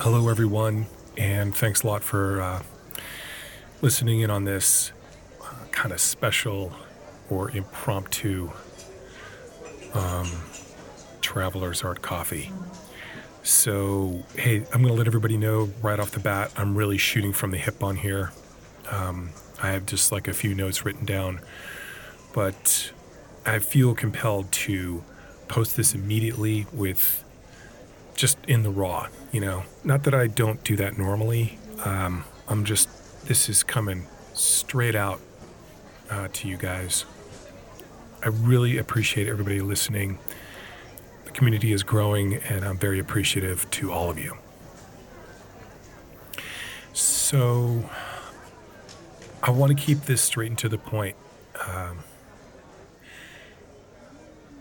Hello, everyone, and thanks a lot for uh, listening in on this uh, kind of special or impromptu um, Traveler's Art Coffee. So, hey, I'm going to let everybody know right off the bat, I'm really shooting from the hip on here. Um, I have just like a few notes written down, but I feel compelled to post this immediately with just in the raw, you know. Not that I don't do that normally. Um, I'm just, this is coming straight out uh, to you guys. I really appreciate everybody listening. The community is growing, and I'm very appreciative to all of you. So, I want to keep this straight and to the point. Um,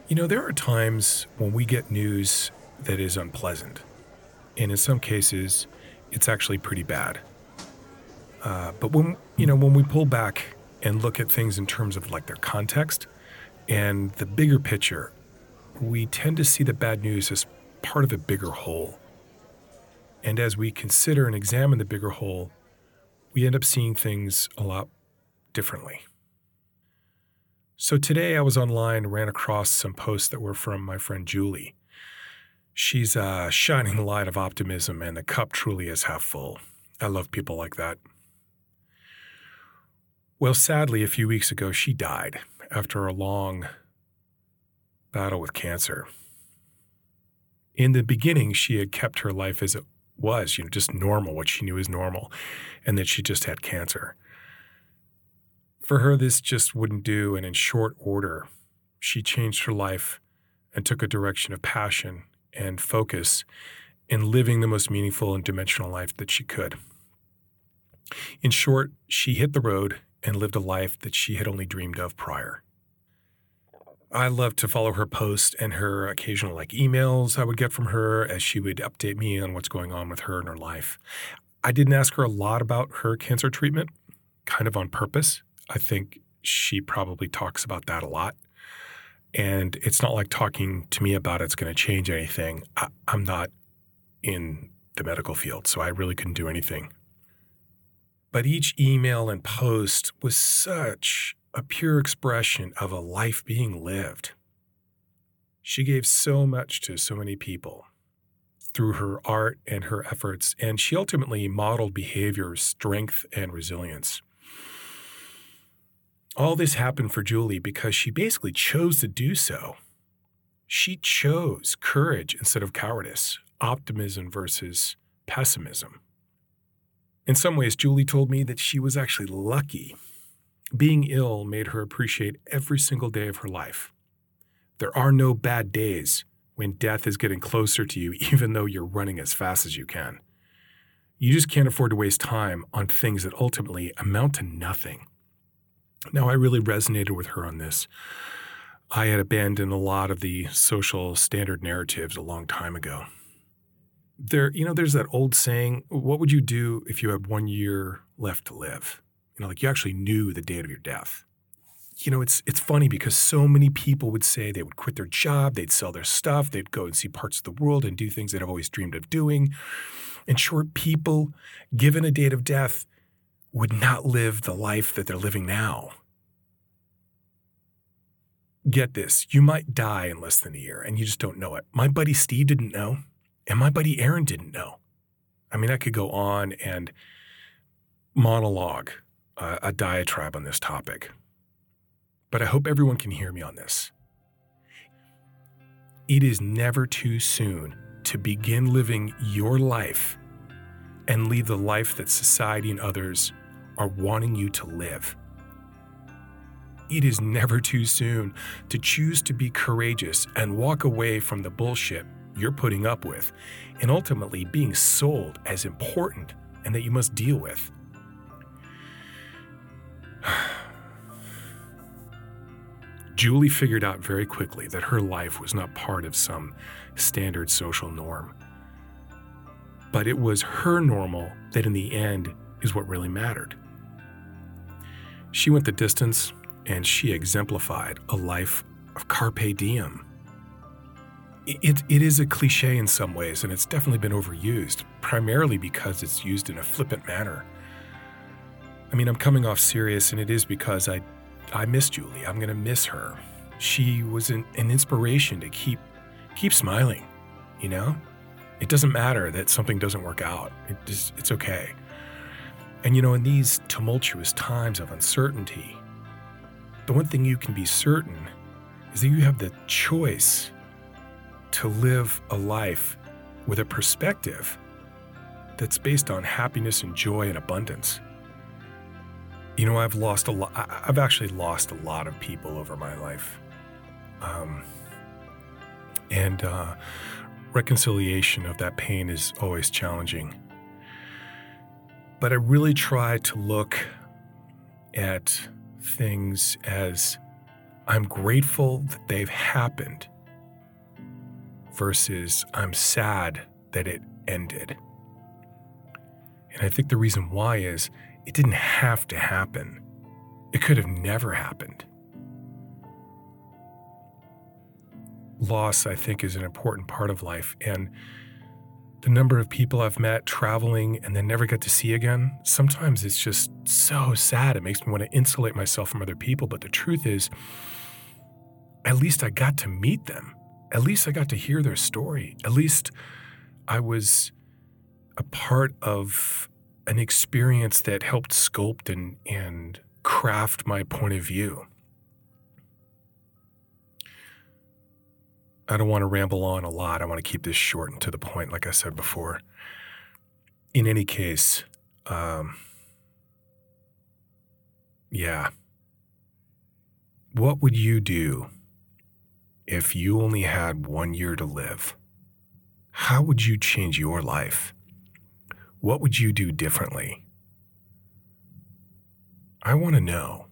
you know, there are times when we get news that is unpleasant. And in some cases, it's actually pretty bad. Uh, but when, you know, when we pull back and look at things in terms of like their context and the bigger picture, we tend to see the bad news as part of a bigger whole. And as we consider and examine the bigger whole, we end up seeing things a lot differently. So today I was online, and ran across some posts that were from my friend Julie. She's uh, a shining light of optimism, and the cup truly is half full. I love people like that. Well, sadly, a few weeks ago, she died after a long battle with cancer. In the beginning, she had kept her life as it was, you know, just normal, what she knew as normal, and that she just had cancer. For her, this just wouldn't do, and in short order, she changed her life and took a direction of passion and focus in living the most meaningful and dimensional life that she could. In short, she hit the road and lived a life that she had only dreamed of prior. I love to follow her posts and her occasional like emails I would get from her as she would update me on what's going on with her in her life. I didn't ask her a lot about her cancer treatment, kind of on purpose. I think she probably talks about that a lot. And it's not like talking to me about it's going to change anything. I, I'm not in the medical field, so I really couldn't do anything. But each email and post was such a pure expression of a life being lived. She gave so much to so many people through her art and her efforts, and she ultimately modeled behavior, strength, and resilience. All this happened for Julie because she basically chose to do so. She chose courage instead of cowardice, optimism versus pessimism. In some ways, Julie told me that she was actually lucky. Being ill made her appreciate every single day of her life. There are no bad days when death is getting closer to you, even though you're running as fast as you can. You just can't afford to waste time on things that ultimately amount to nothing. Now, I really resonated with her on this. I had abandoned a lot of the social standard narratives a long time ago. There, you know, there's that old saying, what would you do if you had one year left to live? You know, like you actually knew the date of your death. You know, it's it's funny because so many people would say they would quit their job, they'd sell their stuff, they'd go and see parts of the world and do things they'd always dreamed of doing. In short, people, given a date of death, would not live the life that they're living now. Get this, you might die in less than a year and you just don't know it. My buddy Steve didn't know, and my buddy Aaron didn't know. I mean, I could go on and monologue uh, a diatribe on this topic, but I hope everyone can hear me on this. It is never too soon to begin living your life and lead the life that society and others are wanting you to live. It is never too soon to choose to be courageous and walk away from the bullshit you're putting up with and ultimately being sold as important and that you must deal with. Julie figured out very quickly that her life was not part of some standard social norm. but it was her normal that in the end is what really mattered. She went the distance and she exemplified a life of carpe diem. It, it is a cliche in some ways, and it's definitely been overused, primarily because it's used in a flippant manner. I mean, I'm coming off serious, and it is because I, I miss Julie. I'm going to miss her. She was an, an inspiration to keep, keep smiling. You know, it doesn't matter that something doesn't work out. It just, it's okay. And you know, in these tumultuous times of uncertainty, the one thing you can be certain is that you have the choice to live a life with a perspective that's based on happiness and joy and abundance. You know, I've lost a lot, I've actually lost a lot of people over my life. Um, and uh, reconciliation of that pain is always challenging. But I really try to look at things as I'm grateful that they've happened versus I'm sad that it ended. And I think the reason why is it didn't have to happen. It could have never happened. Loss, I think, is an important part of life. And the number of people I've met traveling and then never get to see again, sometimes it's just so sad. It makes me want to insulate myself from other people. But the truth is, at least I got to meet them. At least I got to hear their story. At least I was a part of an experience that helped sculpt and, and craft my point of view. I don't want to ramble on a lot. I want to keep this short and to the point, like I said before. In any case, um, yeah. What would you do if you only had one year to live? How would you change your life? What would you do differently? I want to know.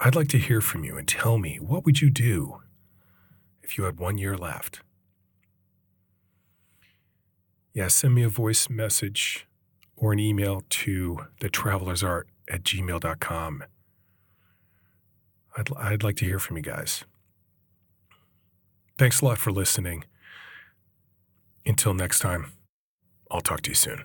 I'd like to hear from you and tell me what would you do if you had one year left. Yeah, send me a voice message or an email to thetravelersart at gmail.com. I'd, I'd like to hear from you guys. Thanks a lot for listening. Until next time, I'll talk to you soon.